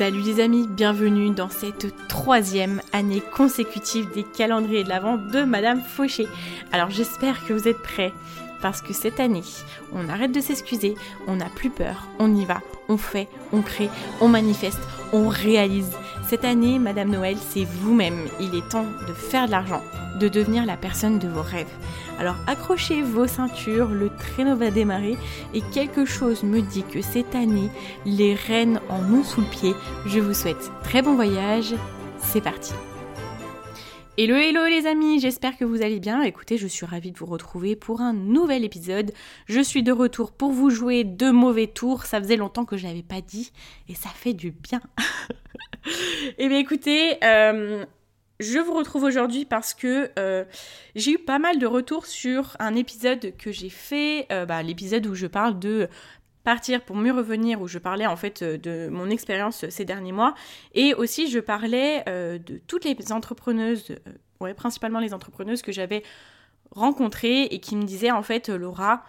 Salut les amis, bienvenue dans cette troisième année consécutive des calendriers de l'Avent de Madame Fauché. Alors j'espère que vous êtes prêts parce que cette année, on arrête de s'excuser, on n'a plus peur, on y va, on fait, on crée, on manifeste, on réalise. Cette année, Madame Noël, c'est vous-même. Il est temps de faire de l'argent, de devenir la personne de vos rêves. Alors accrochez vos ceintures, le traîneau va démarrer et quelque chose me dit que cette année, les reines en ont sous le pied. Je vous souhaite très bon voyage. C'est parti. Hello hello les amis, j'espère que vous allez bien. Écoutez, je suis ravie de vous retrouver pour un nouvel épisode. Je suis de retour pour vous jouer de mauvais tours. Ça faisait longtemps que je n'avais pas dit et ça fait du bien. Eh bien écoutez, euh, je vous retrouve aujourd'hui parce que euh, j'ai eu pas mal de retours sur un épisode que j'ai fait, euh, bah, l'épisode où je parle de partir pour mieux revenir, où je parlais en fait de mon expérience ces derniers mois, et aussi je parlais euh, de toutes les entrepreneuses, ouais, principalement les entrepreneuses que j'avais rencontrées et qui me disaient en fait Laura,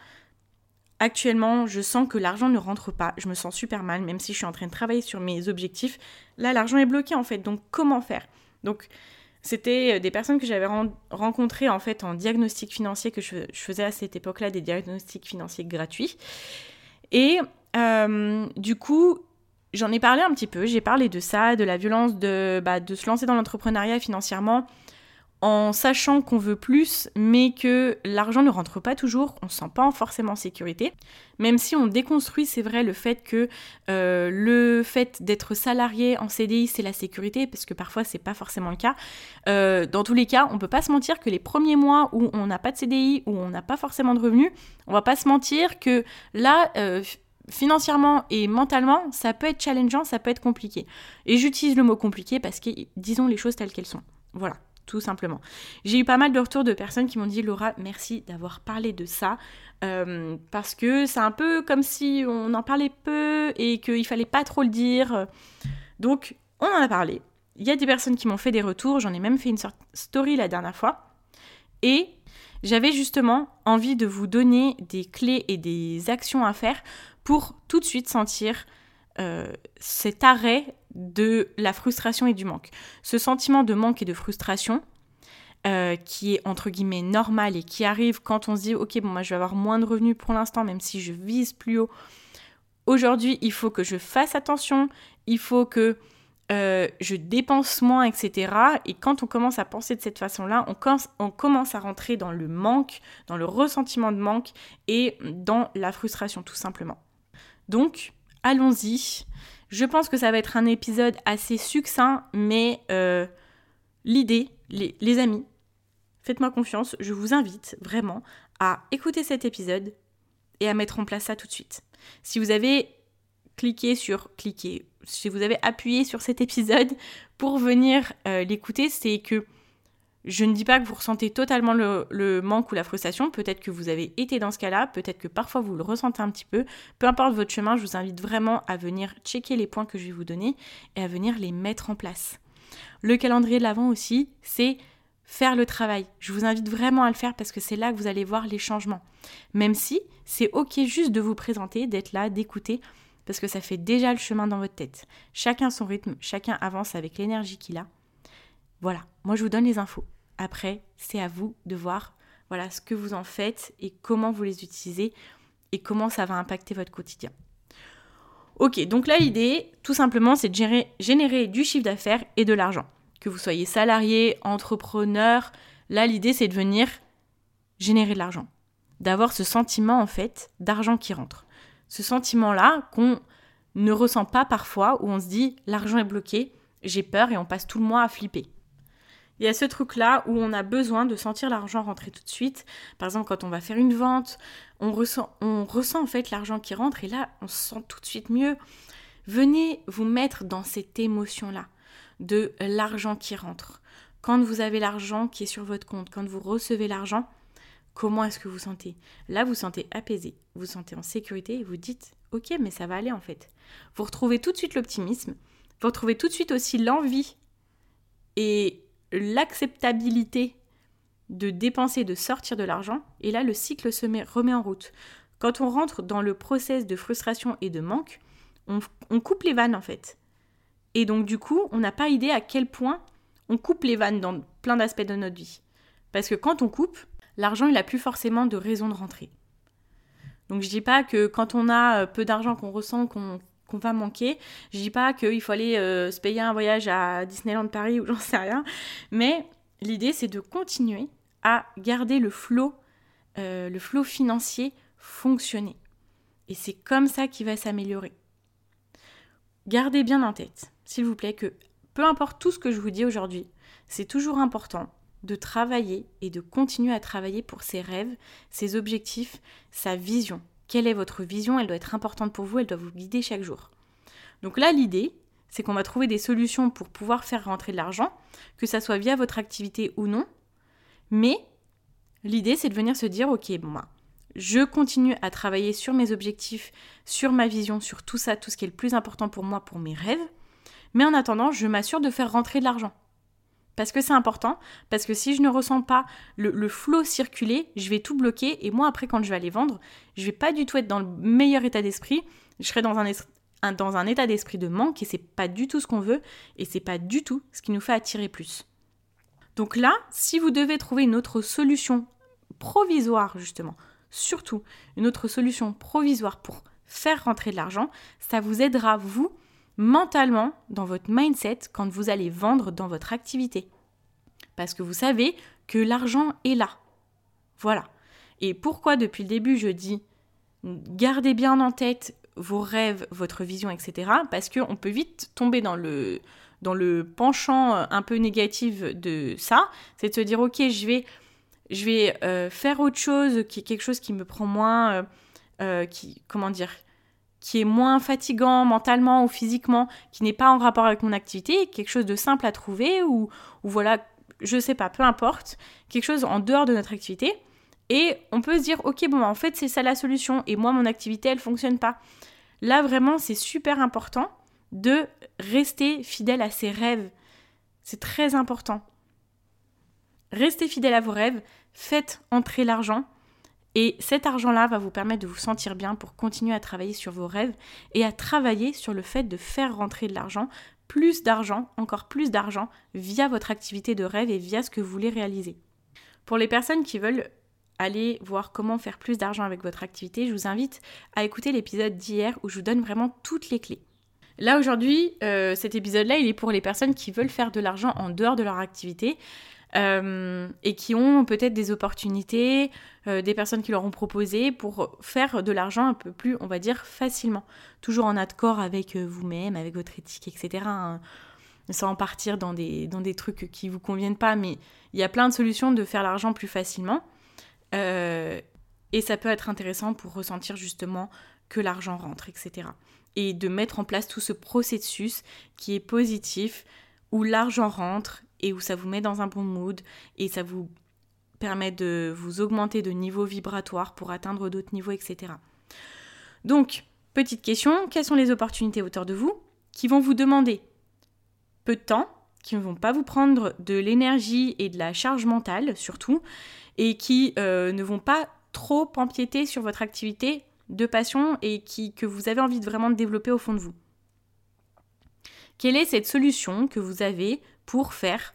actuellement je sens que l'argent ne rentre pas, je me sens super mal, même si je suis en train de travailler sur mes objectifs, là l'argent est bloqué en fait, donc comment faire? Donc c'était euh, des personnes que j'avais rencontrées en fait en diagnostic financier, que je, faisais à cette époque-là des diagnostics financiers gratuits. Et euh, du coup, j'en ai parlé un petit peu, j'ai parlé de ça, de la violence de, bah, de se lancer dans l'entrepreneuriat financièrement, en sachant qu'on veut plus, mais que l'argent ne rentre pas toujours, on ne se sent pas forcément en sécurité. Même si on déconstruit, c'est vrai, le fait que euh, le fait d'être salarié en CDI, c'est la sécurité, parce que parfois c'est pas forcément le cas. Euh, dans tous les cas, on peut pas se mentir que les premiers mois où on n'a pas de CDI, où on n'a pas forcément de revenus, on va pas se mentir que là, euh, financièrement et mentalement, ça peut être challengeant, ça peut être compliqué. Et j'utilise le mot compliqué parce que disons les choses telles qu'elles sont. Voilà tout simplement. J'ai eu pas mal de retours de personnes qui m'ont dit Laura, merci d'avoir parlé de ça, euh, parce que c'est un peu comme si on en parlait peu et qu'il fallait pas trop le dire. Donc, on en a parlé. Il y a des personnes qui m'ont fait des retours, j'en ai même fait une sorte story la dernière fois. Et j'avais justement envie de vous donner des clés et des actions à faire pour tout de suite sentir euh, cet arrêt de la frustration et du manque. Ce sentiment de manque et de frustration, euh, qui est entre guillemets normal et qui arrive quand on se dit ok bon moi je vais avoir moins de revenus pour l'instant même si je vise plus haut. Aujourd'hui il faut que je fasse attention, il faut que euh, je dépense moins, etc. Et quand on commence à penser de cette façon-là, on, on commence à rentrer dans le manque, dans le ressentiment de manque et dans la frustration tout simplement. Donc allons-y. Je pense que ça va être un épisode assez succinct, mais euh, l'idée, les, amis, faites-moi confiance, je vous invite vraiment à écouter cet épisode et à mettre en place ça tout de suite. Si vous avez cliqué sur cliquer, si vous avez appuyé sur cet épisode pour venir euh, l'écouter, c'est que je ne dis pas que vous ressentez totalement le, manque ou la frustration, peut-être que vous avez été dans ce cas-là, peut-être que parfois vous le ressentez un petit peu. Peu importe votre chemin, je vous invite vraiment à venir checker les points que je vais vous donner et à venir les mettre en place. Le calendrier de l'avant aussi, c'est faire le travail. Je vous invite vraiment à le faire parce que c'est là que vous allez voir les changements. Même si c'est ok juste de vous présenter, d'être là, d'écouter, parce que ça fait déjà le chemin dans votre tête. Chacun son rythme, chacun avance avec l'énergie qu'il a. Voilà, moi je vous donne les infos. Après, c'est à vous de voir voilà ce que vous en faites et comment vous les utilisez et comment ça va impacter votre quotidien. Ok, donc là l'idée, tout simplement, c'est de générer, générer du chiffre d'affaires et de l'argent. Que vous soyez salarié, entrepreneur, là l'idée c'est de venir générer de l'argent. D'avoir ce sentiment en fait d'argent qui rentre. Ce sentiment-là qu'on ne ressent pas parfois où on se dit l'argent est bloqué, j'ai peur et on passe tout le mois à flipper. Il y a ce truc-là où on a besoin de sentir l'argent rentrer tout de suite. Par exemple, quand on va faire une vente, on ressent, on ressent en fait l'argent qui rentre et là, on se sent tout de suite mieux. Venez vous mettre dans cette émotion-là de l'argent qui rentre. Quand vous avez l'argent qui est sur votre compte, quand vous recevez l'argent, comment est-ce que vous sentez? Là, vous sentez apaisé, vous sentez en sécurité et vous dites Ok, mais ça va aller en fait. Vous retrouvez tout de suite l'optimisme, vous retrouvez tout de suite aussi l'envie et l'acceptabilité de dépenser, de sortir de l'argent, et là le cycle se met, remet en route. Quand on rentre dans le process de frustration et de manque, on, coupe les vannes en fait. Et donc du coup, on n'a pas idée à quel point on coupe les vannes dans plein d'aspects de notre vie. Parce que quand on coupe, l'argent, il n'a plus forcément de raison de rentrer. Donc je dis pas que quand on a euh, peu d'argent qu'on ressent qu'on va manquer, je dis pas qu'il faut aller euh, se payer un voyage à Disneyland Paris ou j'en sais rien, mais l'idée c'est de continuer à garder le flot, euh, le flot financier fonctionner. Et c'est comme ça qu'il va s'améliorer. Gardez bien en tête, s'il vous plaît, que peu importe tout ce que je vous dis aujourd'hui, c'est toujours important de travailler et de continuer à travailler pour ses rêves, ses objectifs, sa vision. Quelle est votre vision Elle doit être importante pour vous, elle doit vous guider chaque jour. Donc là, l'idée, c'est qu'on va trouver des solutions pour pouvoir faire rentrer de l'argent, que ça soit via votre activité ou non. Mais l'idée, c'est de venir se dire, ok, bon, bah, je continue à travailler sur mes objectifs, sur ma vision, sur tout ça, tout ce qui est le plus important pour moi, pour mes rêves. Mais en attendant, je m'assure de faire rentrer de l'argent. Parce que c'est important, parce que si je ne ressens pas le, flot circuler, je vais tout bloquer et moi après quand je vais aller vendre, je vais pas du tout être dans le meilleur état d'esprit, je serai dans un, dans un état d'esprit de manque et c'est pas du tout ce qu'on veut et c'est pas du tout ce qui nous fait attirer plus. Donc là, si vous devez trouver une autre solution provisoire justement, surtout une autre solution provisoire pour faire rentrer de l'argent, ça vous aidera vous mentalement dans votre mindset quand vous allez vendre dans votre activité. Parce que vous savez que l'argent est là. Voilà. Et pourquoi depuis le début je dis gardez bien en tête vos rêves, votre vision, etc. Parce qu'on peut vite tomber dans le, dans le penchant un peu négatif de ça. C'est de se dire ok, je vais, je vais euh, faire autre chose, quelque chose qui me prend moins, euh, euh, qui, comment dire, qui est moins fatigant mentalement ou physiquement, qui n'est pas en rapport avec mon activité, quelque chose de simple à trouver ou, ou voilà, je sais pas, peu importe, quelque chose en dehors de notre activité. Et on peut se dire, ok, bon, en fait, c'est ça la solution, et moi, mon activité, elle fonctionne pas. Là, vraiment, c'est super important de rester fidèle à ses rêves. C'est très important. Restez fidèle à vos rêves, faites entrer l'argent, et cet argent-là va vous permettre de vous sentir bien pour continuer à travailler sur vos rêves et à travailler sur le fait de faire rentrer de l'argent, plus d'argent, encore plus d'argent, via votre activité de rêve et via ce que vous voulez réaliser. Pour les personnes qui veulent aller voir comment faire plus d'argent avec votre activité, je vous invite à écouter l'épisode d'hier où je vous donne vraiment toutes les clés. Là aujourd'hui, euh, cet épisode-là, il est pour les personnes qui veulent faire de l'argent en dehors de leur activité. Euh, et qui ont peut-être des opportunités, euh, des personnes qui leur ont proposé pour faire de l'argent un peu plus, on va dire, facilement. Toujours en accord avec euh, vous-même, avec votre éthique, etc. Hein. Sans partir dans des, dans des trucs qui ne vous conviennent pas, mais il y a plein de solutions de faire l'argent plus facilement. et ça peut être intéressant pour ressentir justement que l'argent rentre, etc. Et de mettre en place tout ce processus qui est positif, où l'argent rentre et où ça vous met dans un bon mood et ça vous permet de vous augmenter de niveau vibratoire pour atteindre d'autres niveaux, etc. Donc, petite question, quelles sont les opportunités autour de vous qui vont vous demander peu de temps, qui ne vont pas vous prendre de l'énergie et de la charge mentale surtout, et qui euh, ne vont pas trop empiéter sur votre activité de passion et qui, que vous avez envie de vraiment développer au fond de vous? Quelle est cette solution que vous avez pour faire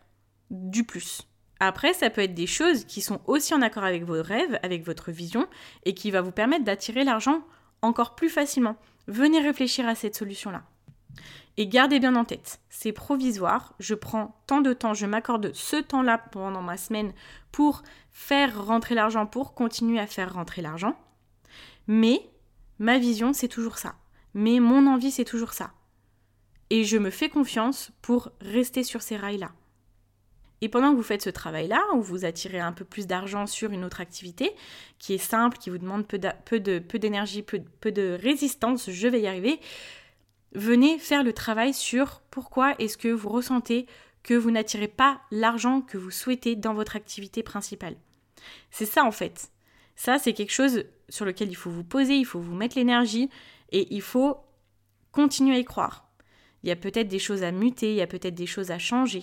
du plus. Après, ça peut être des choses qui sont aussi en accord avec vos rêves, avec votre vision, et qui va vous permettre d'attirer l'argent encore plus facilement. Venez réfléchir à cette solution-là. Et gardez bien en tête, c'est provisoire, je prends tant de temps, je m'accorde ce temps-là pendant ma semaine pour faire rentrer l'argent, pour continuer à faire rentrer l'argent. Mais ma vision, c'est toujours ça. Mais mon envie, c'est toujours ça et je me fais confiance pour rester sur ces rails-là. Et pendant que vous faites ce travail-là, où vous attirez un peu plus d'argent sur une autre activité, qui est simple, qui vous demande peu d'énergie, peu, peu, de résistance, je vais y arriver, venez faire le travail sur pourquoi est-ce que vous ressentez que vous n'attirez pas l'argent que vous souhaitez dans votre activité principale. C'est ça en fait. Ça, c'est quelque chose sur lequel il faut vous poser, il faut vous mettre l'énergie et il faut continuer à y croire. Il y a peut-être des choses à muter, il y a peut-être des choses à changer.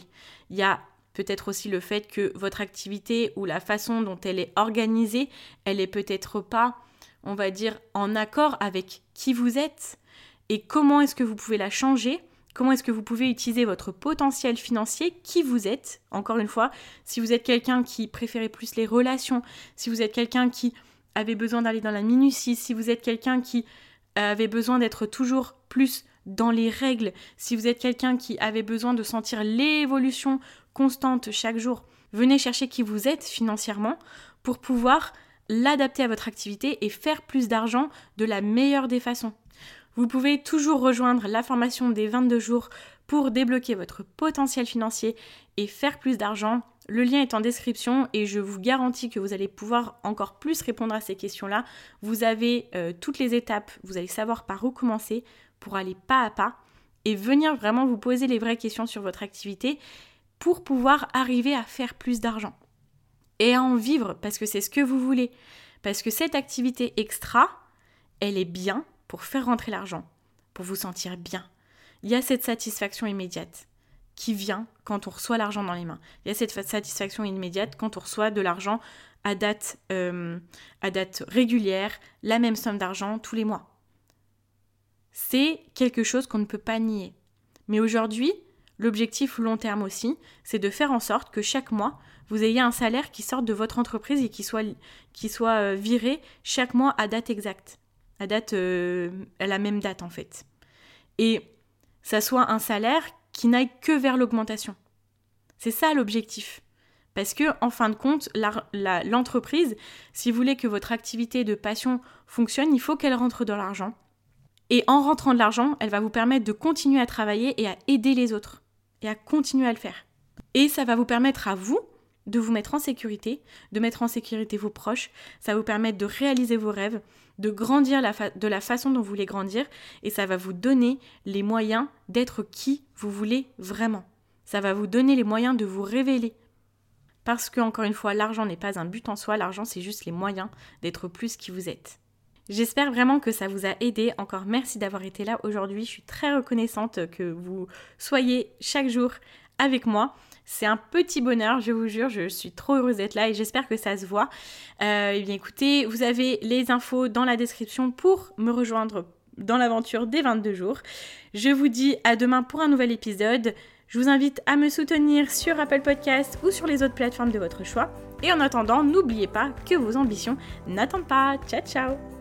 Il y a peut-être aussi le fait que votre activité ou la façon dont elle est organisée, elle est peut-être pas, on va dire, en accord avec qui vous êtes. Et comment est-ce que vous pouvez la changer? Comment est-ce que vous pouvez utiliser votre potentiel financier, qui vous êtes? Encore une fois, si vous êtes quelqu'un qui préférait plus les relations, si vous êtes quelqu'un qui avait besoin d'aller dans la minutie, si vous êtes quelqu'un qui avait besoin d'être toujours plus dans les règles, si vous êtes quelqu'un qui avait besoin de sentir l'évolution constante chaque jour, venez chercher qui vous êtes financièrement pour pouvoir l'adapter à votre activité et faire plus d'argent de la meilleure des façons. Vous pouvez toujours rejoindre la formation des 22 jours pour débloquer votre potentiel financier et faire plus d'argent. Le lien est en description et je vous garantis que vous allez pouvoir encore plus répondre à ces questions-là. Vous avez euh, toutes les étapes, vous allez savoir par où commencer pour aller pas à pas et venir vraiment vous poser les vraies questions sur votre activité pour pouvoir arriver à faire plus d'argent et à en vivre parce que c'est ce que vous voulez. Parce que cette activité extra, elle est bien pour faire rentrer l'argent, pour vous sentir bien. Il y a cette satisfaction immédiate qui vient quand on reçoit l'argent dans les mains. Il y a cette satisfaction immédiate quand on reçoit de l'argent à date, euh, à date régulière, la même somme d'argent tous les mois. C'est quelque chose qu'on ne peut pas nier. Mais aujourd'hui, l'objectif long terme aussi, c'est de faire en sorte que chaque mois, vous ayez un salaire qui sorte de votre entreprise et qui soit, euh, viré chaque mois à date exacte. À date, euh, à la même date en fait. Et ça soit un salaire qui n'aille que vers l'augmentation. C'est ça l'objectif. Parce que, en fin de compte, l'entreprise, si vous voulez que votre activité de passion fonctionne, il faut qu'elle rentre dans l'argent. Et en rentrant de l'argent, elle va vous permettre de continuer à travailler et à aider les autres. Et à continuer à le faire. Et ça va vous permettre à vous de vous mettre en sécurité, de mettre en sécurité vos proches. Ça va vous permettre de réaliser vos rêves, de grandir de la façon dont vous voulez grandir. Et ça va vous donner les moyens d'être qui vous voulez vraiment. Ça va vous donner les moyens de vous révéler. Parce que, encore une fois, l'argent n'est pas un but en soi, l'argent c'est juste les moyens d'être plus qui vous êtes. J'espère vraiment que ça vous a aidé. Encore merci d'avoir été là aujourd'hui. Je suis très reconnaissante que vous soyez chaque jour avec moi. C'est un petit bonheur, je vous jure, je suis trop heureuse d'être là et j'espère que ça se voit. Euh, eh bien écoutez, vous avez les infos dans la description pour me rejoindre dans l'aventure des 22 jours. Je vous dis à demain pour un nouvel épisode. Je vous invite à me soutenir sur Apple Podcast ou sur les autres plateformes de votre choix. Et en attendant, n'oubliez pas que vos ambitions n'attendent pas. Ciao ciao